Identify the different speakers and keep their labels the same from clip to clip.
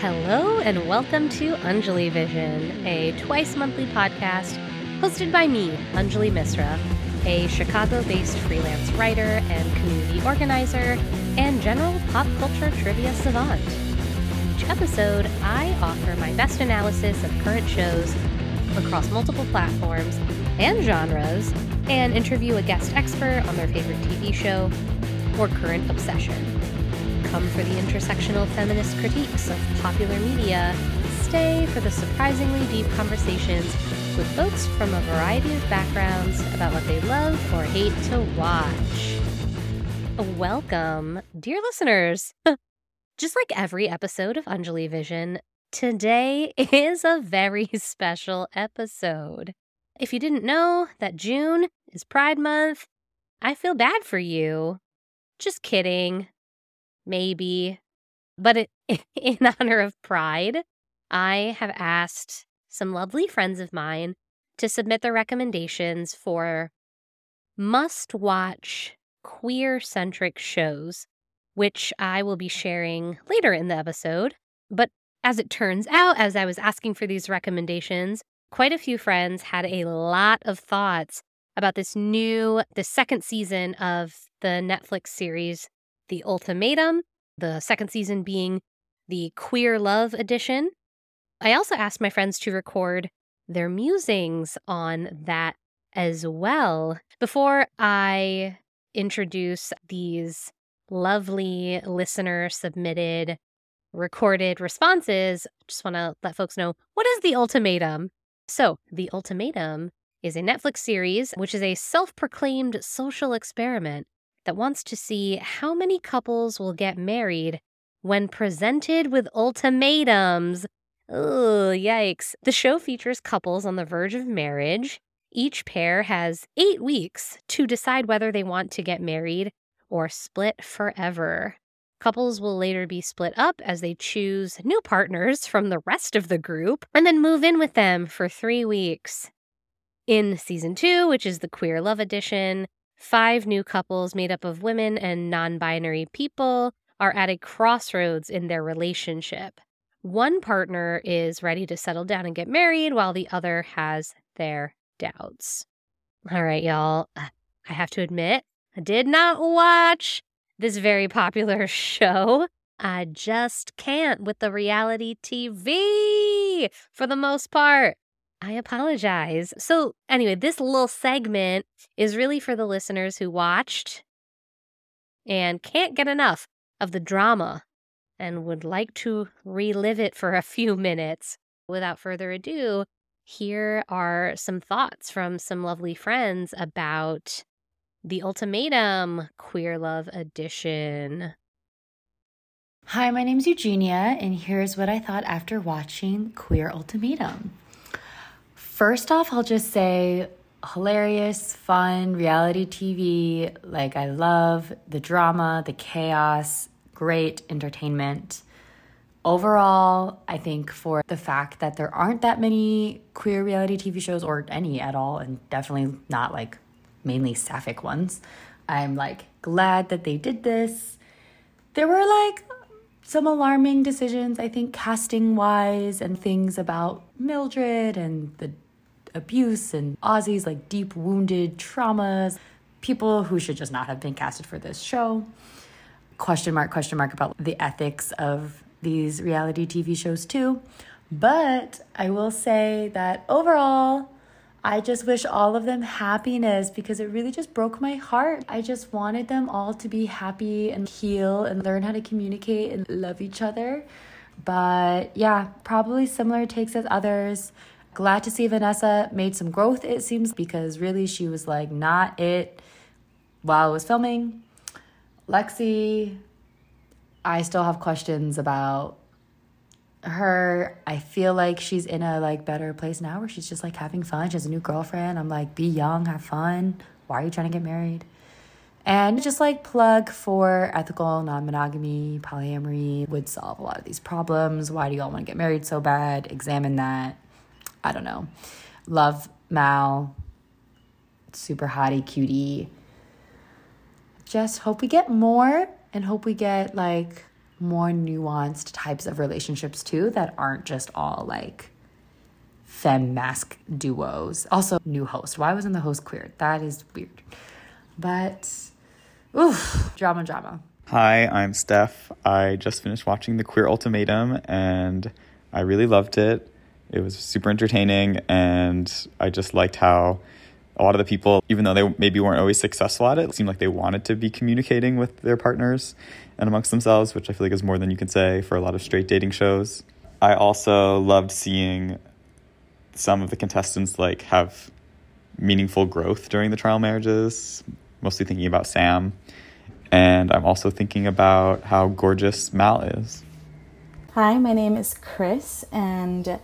Speaker 1: Hello, and welcome to Anjali Vision, a twice monthly podcast hosted by me, Anjali Misra, a Chicago based freelance writer and community organizer and general pop culture trivia savant. Each episode, I offer my best analysis of current shows across multiple platforms and genres and interview a guest expert on their favorite TV show or current obsession come for the intersectional feminist critiques of popular media, stay for the surprisingly deep conversations with folks from a variety of backgrounds about what they love or hate to watch. Welcome, dear listeners. Just like every episode of Anjali Vision, today is a very special episode. If you didn't know that June is Pride Month, I feel bad for you. Just kidding maybe. But it, in honor of Pride, I have asked some lovely friends of mine to submit their recommendations for must watch queer centric shows, which I will be sharing later in the episode. But as it turns out, as I was asking for these recommendations, quite a few friends had a lot of thoughts about this new, the second season of the Netflix series the Ultimatum, the second season being the Queer Love edition. I also asked my friends to record their musings on that as well. Before I introduce these lovely listener submitted recorded responses, just want to let folks know what is the ultimatum? So, the ultimatum is a Netflix series which is a self proclaimed social experiment that wants to see how many couples will get married when presented with ultimatums. Ugh, yikes. The show features couples on the verge of marriage. Each pair has eight weeks to decide whether they want to get married or split forever. Couples will later be split up as they choose new partners from the rest of the group and then move in with them for three weeks. In season two, which is the Queer Love Edition, Five new couples made up of women and non binary people are at a crossroads in their relationship. One partner is ready to settle down and get married, while the other has their doubts. All right, y'all. I have to admit, I did not watch this very popular show. I just can't with the reality TV for the most part. I apologize. So, anyway, this little segment is really for the listeners who watched and can't get enough of the drama and would like to relive it for a few minutes. Without further ado, here are some thoughts from some lovely friends about the Ultimatum Queer Love Edition.
Speaker 2: Hi, my name's Eugenia, and here's what I thought after watching Queer Ultimatum. First off, I'll just say hilarious, fun reality TV. Like, I love the drama, the chaos, great entertainment. Overall, I think for the fact that there aren't that many queer reality TV shows or any at all, and definitely not like mainly sapphic ones, I'm like glad that they did this. There were like some alarming decisions, I think, casting wise, and things about Mildred and the abuse and Aussies like deep wounded traumas, people who should just not have been casted for this show. Question mark, question mark about the ethics of these reality TV shows too. But I will say that overall, I just wish all of them happiness because it really just broke my heart. I just wanted them all to be happy and heal and learn how to communicate and love each other. But yeah, probably similar takes as others. Glad to see Vanessa made some growth, it seems, because really she was like not it while I was filming. Lexi, I still have questions about her. I feel like she's in a like better place now where she's just like having fun. She has a new girlfriend. I'm like, be young, have fun. Why are you trying to get married? And just like plug for ethical non monogamy, polyamory would solve a lot of these problems. Why do y'all want to get married so bad? Examine that. I don't know. Love Mal, super hottie, cutie. Just hope we get more and hope we get like more nuanced types of relationships too that aren't just all like femme masc duos. Also, new host. Why wasn't the host queer? That is weird. But, oof, drama, drama.
Speaker 3: Hi, I'm Steph. I just finished watching The Queer Ultimatum and I really loved it. It was super entertaining and I just liked how a lot of the people, even though they maybe weren't always successful at it, seemed like they wanted to be communicating with their partners and amongst themselves, which I feel like is more than you can say for a lot of straight dating shows. I also loved seeing some of the contestants like have meaningful growth during the trial marriages, mostly thinking about Sam and I'm also thinking about how gorgeous Mal is.
Speaker 4: Hi, my name is Chris, and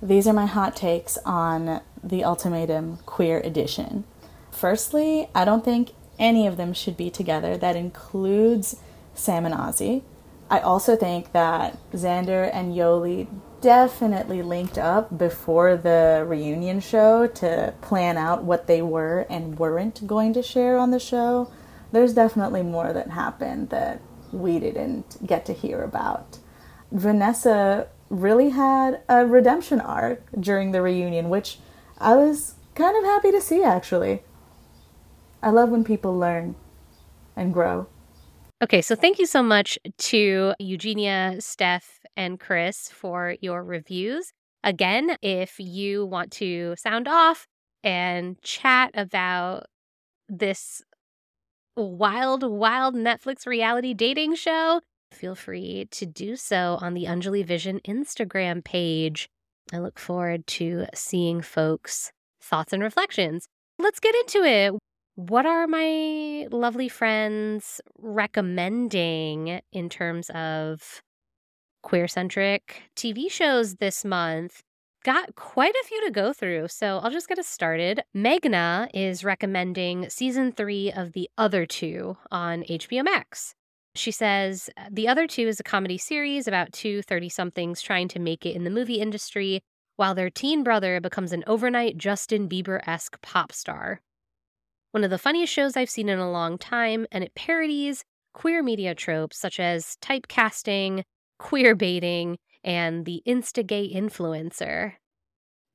Speaker 4: these are my hot takes on the Ultimatum Queer Edition. Firstly, I don't think any of them should be together. That includes Sam and Ozzy. I also think that Xander and Yoly definitely linked up before the reunion show to plan out what they were and weren't going to share on the show there's definitely more that happened that we didn't get to hear about. Vanessa really had a redemption arc during the reunion, which I was kind of happy to see actually. I love when people learn and grow.
Speaker 1: Okay, so thank you so much to Eugenia, Steph, and Chris for your reviews. Again, if you want to sound off and chat about this wild, wild Netflix reality dating show, feel free to do so on the Anjali Vision Instagram page. I look forward to seeing folks' thoughts and reflections. Let's get into it. What are my lovely friends recommending in terms of queer centric TV shows this month? got quite a few to go through, so I'll just get us started. Meghna is recommending season three of The Other Two on HBO Max. She says uh, The Other Two is a comedy series about two 30 somethings trying to make it in the movie industry while their teen brother becomes an overnight Justin Bieber esque pop star. One of the funniest shows I've seen in a long time, and it parodies queer media tropes such as typecasting, queer baiting, and the Insta-gay influencer.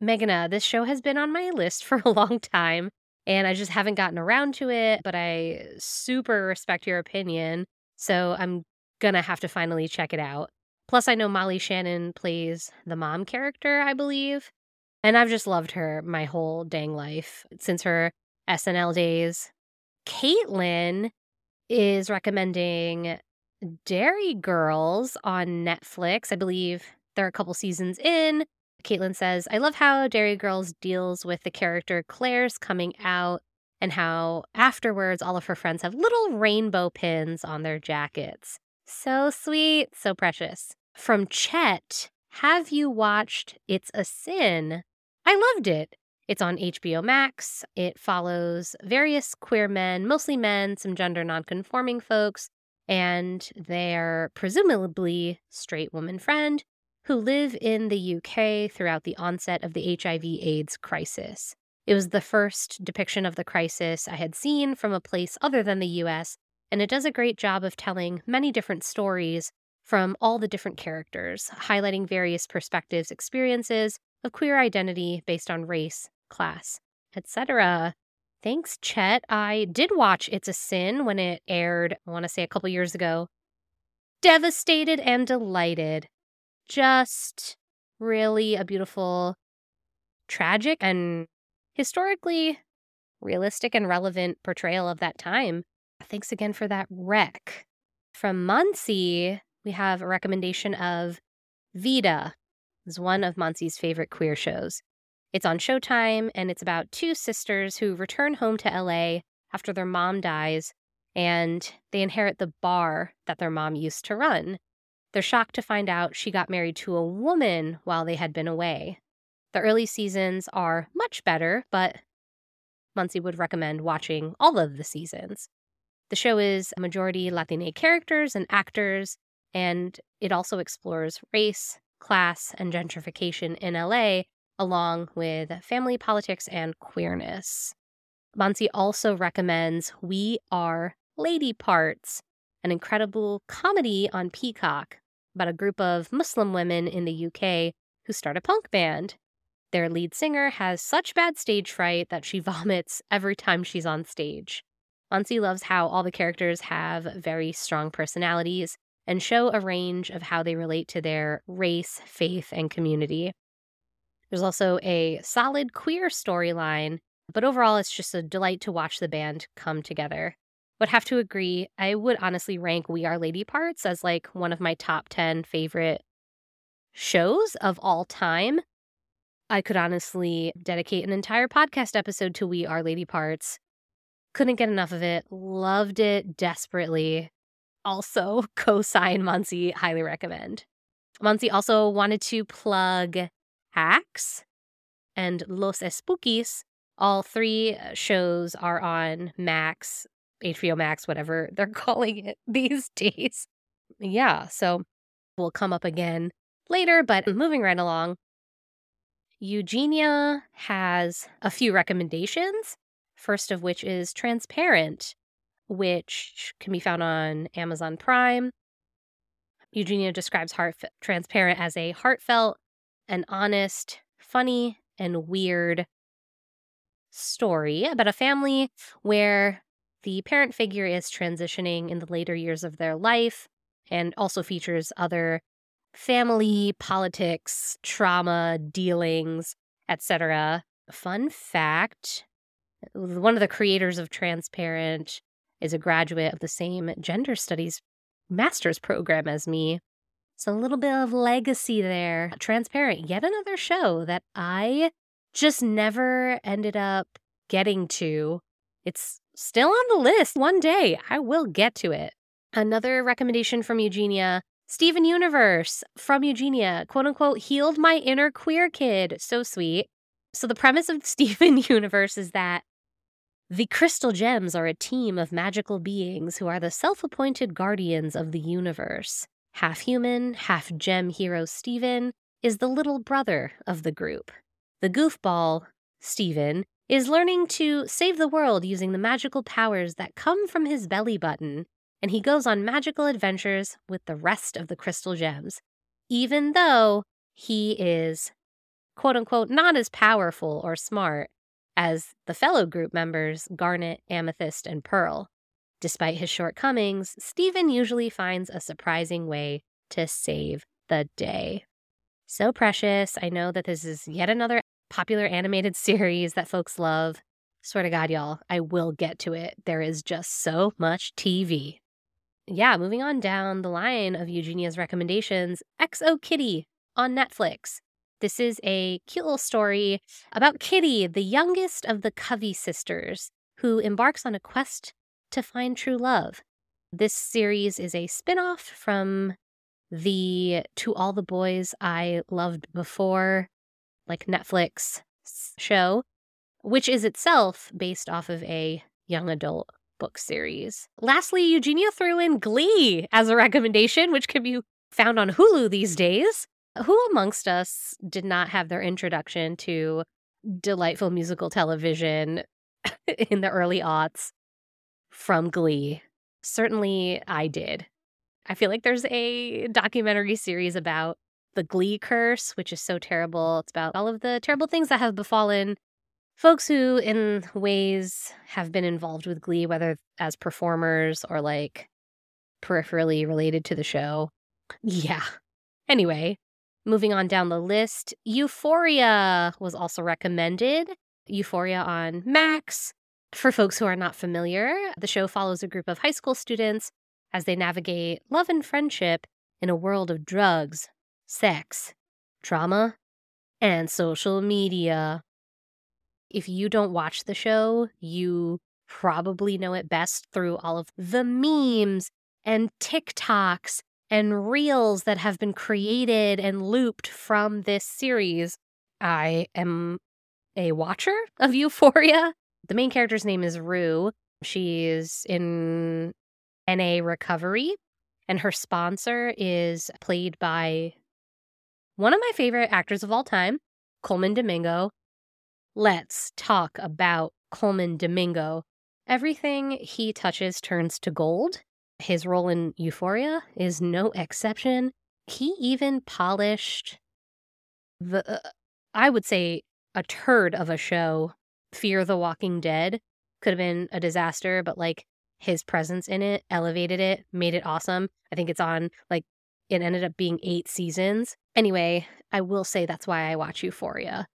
Speaker 1: Meghna, uh, this show has been on my list for a long time, and I just haven't gotten around to it, but I super respect your opinion, so I'm gonna have to finally check it out. Plus, I know Molly Shannon plays the mom character, I believe, and I've just loved her my whole dang life since her SNL days. Caitlin is recommending Derry Girls on Netflix. I believe they're a couple seasons in. Caitlin says, I love how Derry Girls deals with the character Claire's coming out and how afterwards all of her friends have little rainbow pins on their jackets. So sweet, so precious. From Chet, have you watched It's a Sin? I loved it. It's on HBO Max. It follows various queer men, mostly men, some gender nonconforming folks, and their presumably straight woman friend who live in the UK throughout the onset of the HIV AIDS crisis. It was the first depiction of the crisis I had seen from a place other than the US, and it does a great job of telling many different stories from all the different characters, highlighting various perspectives, experiences of queer identity based on race, class, etc. Thanks, Chet. I did watch It's a Sin when it aired, I want to say a couple years ago. Devastated and delighted. Just really a beautiful, tragic, and historically realistic and relevant portrayal of that time. Thanks again for that rec. From Mansi, we have a recommendation of Vida. is one of Mansi's favorite queer shows. It's on Showtime, and it's about two sisters who return home to LA after their mom dies, and they inherit the bar that their mom used to run. They're shocked to find out she got married to a woman while they had been away. The early seasons are much better, but Mansi would recommend watching all of the seasons. The show is majority Latina characters and actors, and it also explores race, class, and gentrification in LA along with family politics and queerness. Mansi also recommends We Are Lady Parts. an incredible comedy on Peacock about a group of Muslim women in the UK who start a punk band. Their lead singer has such bad stage fright that she vomits every time she's on stage. Mansi loves how all the characters have very strong personalities and show a range of how they relate to their race, faith, and community. There's also a solid queer storyline, but overall, it's just a delight to watch the band come together. Would have to agree, I would honestly rank We Are Lady Parts as like one of my top 10 favorite shows of all time. I could honestly dedicate an entire podcast episode to We Are Lady Parts. Couldn't get enough of it. Loved it desperately. Also, co sign Mansi, highly recommend. Mansi also wanted to plug Hacks and Los Espookies. All three uh, shows are on Max, HBO Max, whatever they're calling it these days. Yeah, so we'll come up again later, but moving right along. Eugenia has a few recommendations, first of which is Transparent, which can be found on Amazon Prime. Eugenia describes heart Transparent as a heartfelt and honest, funny, and weird story about a family where the parent figure is transitioning in the later years of their life and also features other family, politics, trauma, dealings, etc. Fun fact one of the creators of Transparent is a graduate of the same gender studies master's program as me. So a little bit of legacy there. Transparent, yet another show that I just never ended up getting to. It's still on the list. One day I will get to it. Another recommendation from Eugenia Steven Universe from Eugenia, quote unquote, healed my inner queer kid. So sweet. So, the premise of Steven Universe is that the Crystal Gems are a team of magical beings who are the self appointed guardians of the universe. Half human, half gem hero Steven is the little brother of the group. The goofball, Steven, is learning to save the world using the magical powers that come from his belly button and he goes on magical adventures with the rest of the crystal gems, even though he is, quote unquote, not as powerful or smart as the fellow group members Garnet, Amethyst, and Pearl. Despite his shortcomings, Steven usually finds a surprising way to save the day. So precious. I know that this is yet another popular animated series that folks love. Swear to God, y'all, I will get to it. There is just so much TV yeah, moving on down the line of Eugenia's recommendations, XO Kitty on Netflix. This is a cute little story about Kitty, the youngest of the Covey sisters, who embarks on a quest to find true love. This series is a spin off from the To All the Boys I Loved Before, like Netflix show, which is itself based off of a young adult book series. Lastly, Eugenia threw in Glee as a recommendation, which can be found on Hulu these days. Who amongst us did not have their introduction to delightful musical television in the early aughts from Glee? Certainly I did. I feel like there's a documentary series about the Glee curse, which is so terrible. It's about all of the terrible things that have befallen folks who, in ways, have been involved with Glee, whether as performers or like peripherally related to the show. Yeah. Anyway, moving on down the list, Euphoria was also recommended. Euphoria on Max. For folks who are not familiar, the show follows a group of high school students as they navigate love and friendship in a world of drugs, sex, trauma, and social media if you don't watch the show, you probably know it best through all of the memes and TikToks and reels that have been created and looped from this series. I am a watcher of Euphoria. The main character's name is Rue. She's in NA recovery, and her sponsor is played by one of my favorite actors of all time, Colman Domingo. Let's talk about Colman Domingo. Everything he touches turns to gold, His role in Euphoria is no exception. He even polished the, uh, I would say, a turd of a show, Fear the Walking Dead. Could have been a disaster, but like his presence in it elevated it, made it awesome. I think it's on like it ended up being eight seasons. Anyway, I will say that's why I watch Euphoria.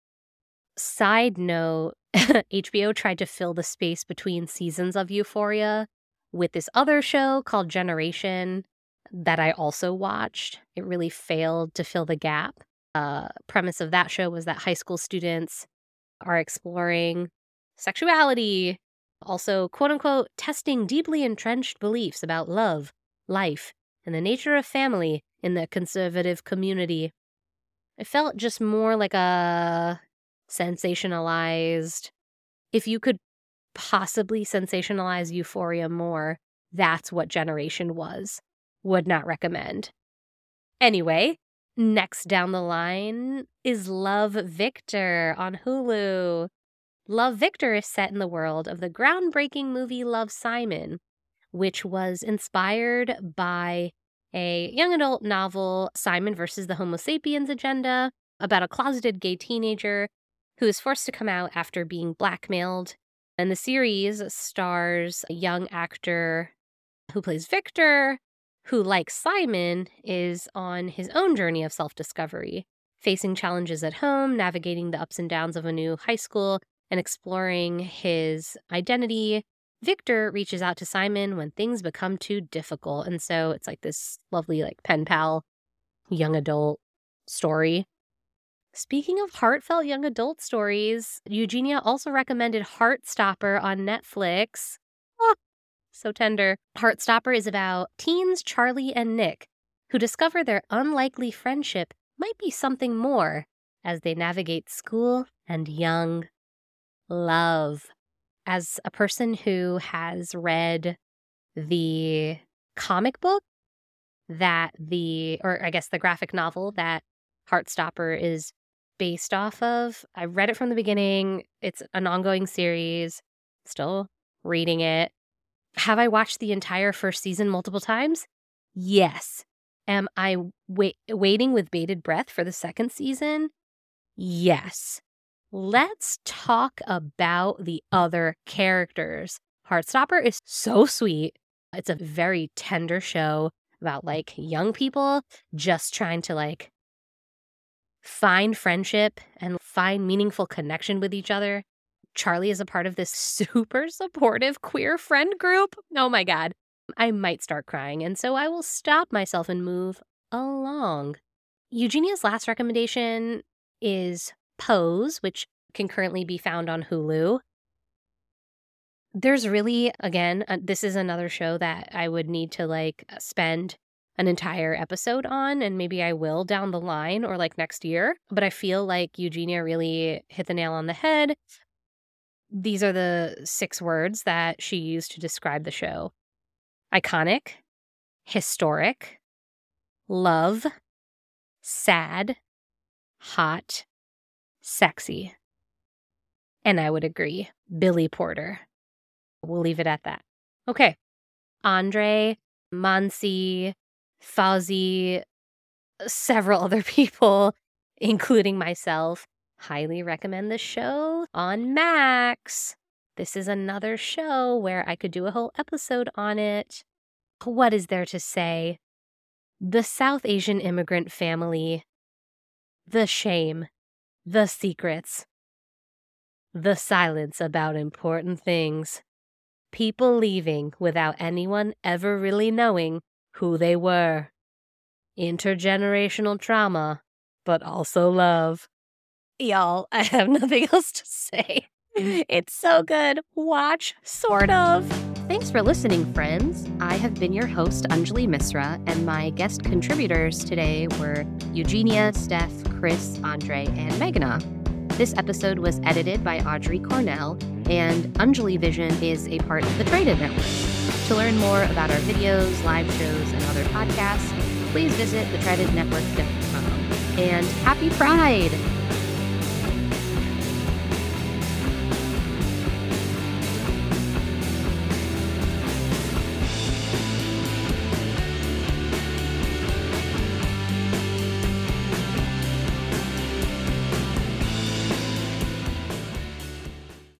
Speaker 1: Side note HBO tried to fill the space between seasons of Euphoria with this other show called Generation that I also watched. It really failed to fill the gap. Uh, premise of that show was that high school students are exploring sexuality, also, quote unquote, testing deeply entrenched beliefs about love, life, and the nature of family in the conservative community. It felt just more like a sensationalized. If you could possibly sensationalize Euphoria more, that's what Generation was. Would not recommend. Anyway, next down the line is Love Victor on Hulu. Love Victor is set in the world of the groundbreaking movie Love Simon, which was inspired by a young adult novel, Simon versus the Homo sapiens Agenda, about a closeted gay teenager who is forced to come out after being blackmailed. And the series stars a young actor who plays Victor, who, like Simon, is on his own journey of self discovery, facing challenges at home, navigating the ups and downs of a new high school, and exploring his identity. Victor reaches out to Simon when things become too difficult. And so it's like this lovely, like, pen pal, young adult story. Speaking of heartfelt young adult stories, Eugenia also recommended Heartstopper on Netflix. Oh, so tender. Heartstopper is about teens Charlie and Nick who discover their unlikely friendship might be something more as they navigate school and young love. As a person who has read the comic book that the, or I guess the graphic novel that Heartstopper is based off of. I read it from the beginning. It's an ongoing series, still reading it. Have I watched the entire first season multiple times? Yes. Am I wait, waiting with bated breath for the second season? Yes. Let's talk about the other characters. Heartstopper is so sweet. It's a very tender show about like young people just trying to like find friendship and find meaningful connection with each other. Charlie is a part of this super supportive queer friend group. Oh my God. I might start crying, and so I will stop myself and move along. Eugenia's last recommendation is Pose, which can currently be found on Hulu. There's really, again, uh, this is another show that I would need to like spend an entire episode on, and maybe I will down the line or like next year. But I feel like Eugenia really hit the nail on the head. These are the six words that she used to describe the show iconic, historic, love, sad, hot, sexy. And I would agree, Billy Porter. We'll leave it at that. Okay. Andre, Mansi, Fauzi, several other people, including myself, highly recommend the show on Max. This is another show where I could do a whole episode on it. What is there to say? The South Asian immigrant family, the shame, the secrets, the silence about important things, people leaving without anyone ever really knowing who they were. Intergenerational trauma, but also love. Y'all, I have nothing else to say. Mm. It's so good. Watch, sort of. Thanks for listening, friends. I have been your host, Anjali Misra, and my guest contributors today were Eugenia, Steph, Chris, Andre, and Meghna. This episode was edited by Audrey Cornell, and Anjali Vision is a part of the Traded Network. To learn more about our videos, live shows, and other podcasts, please visit thetreadednetwork.com. And happy Pride!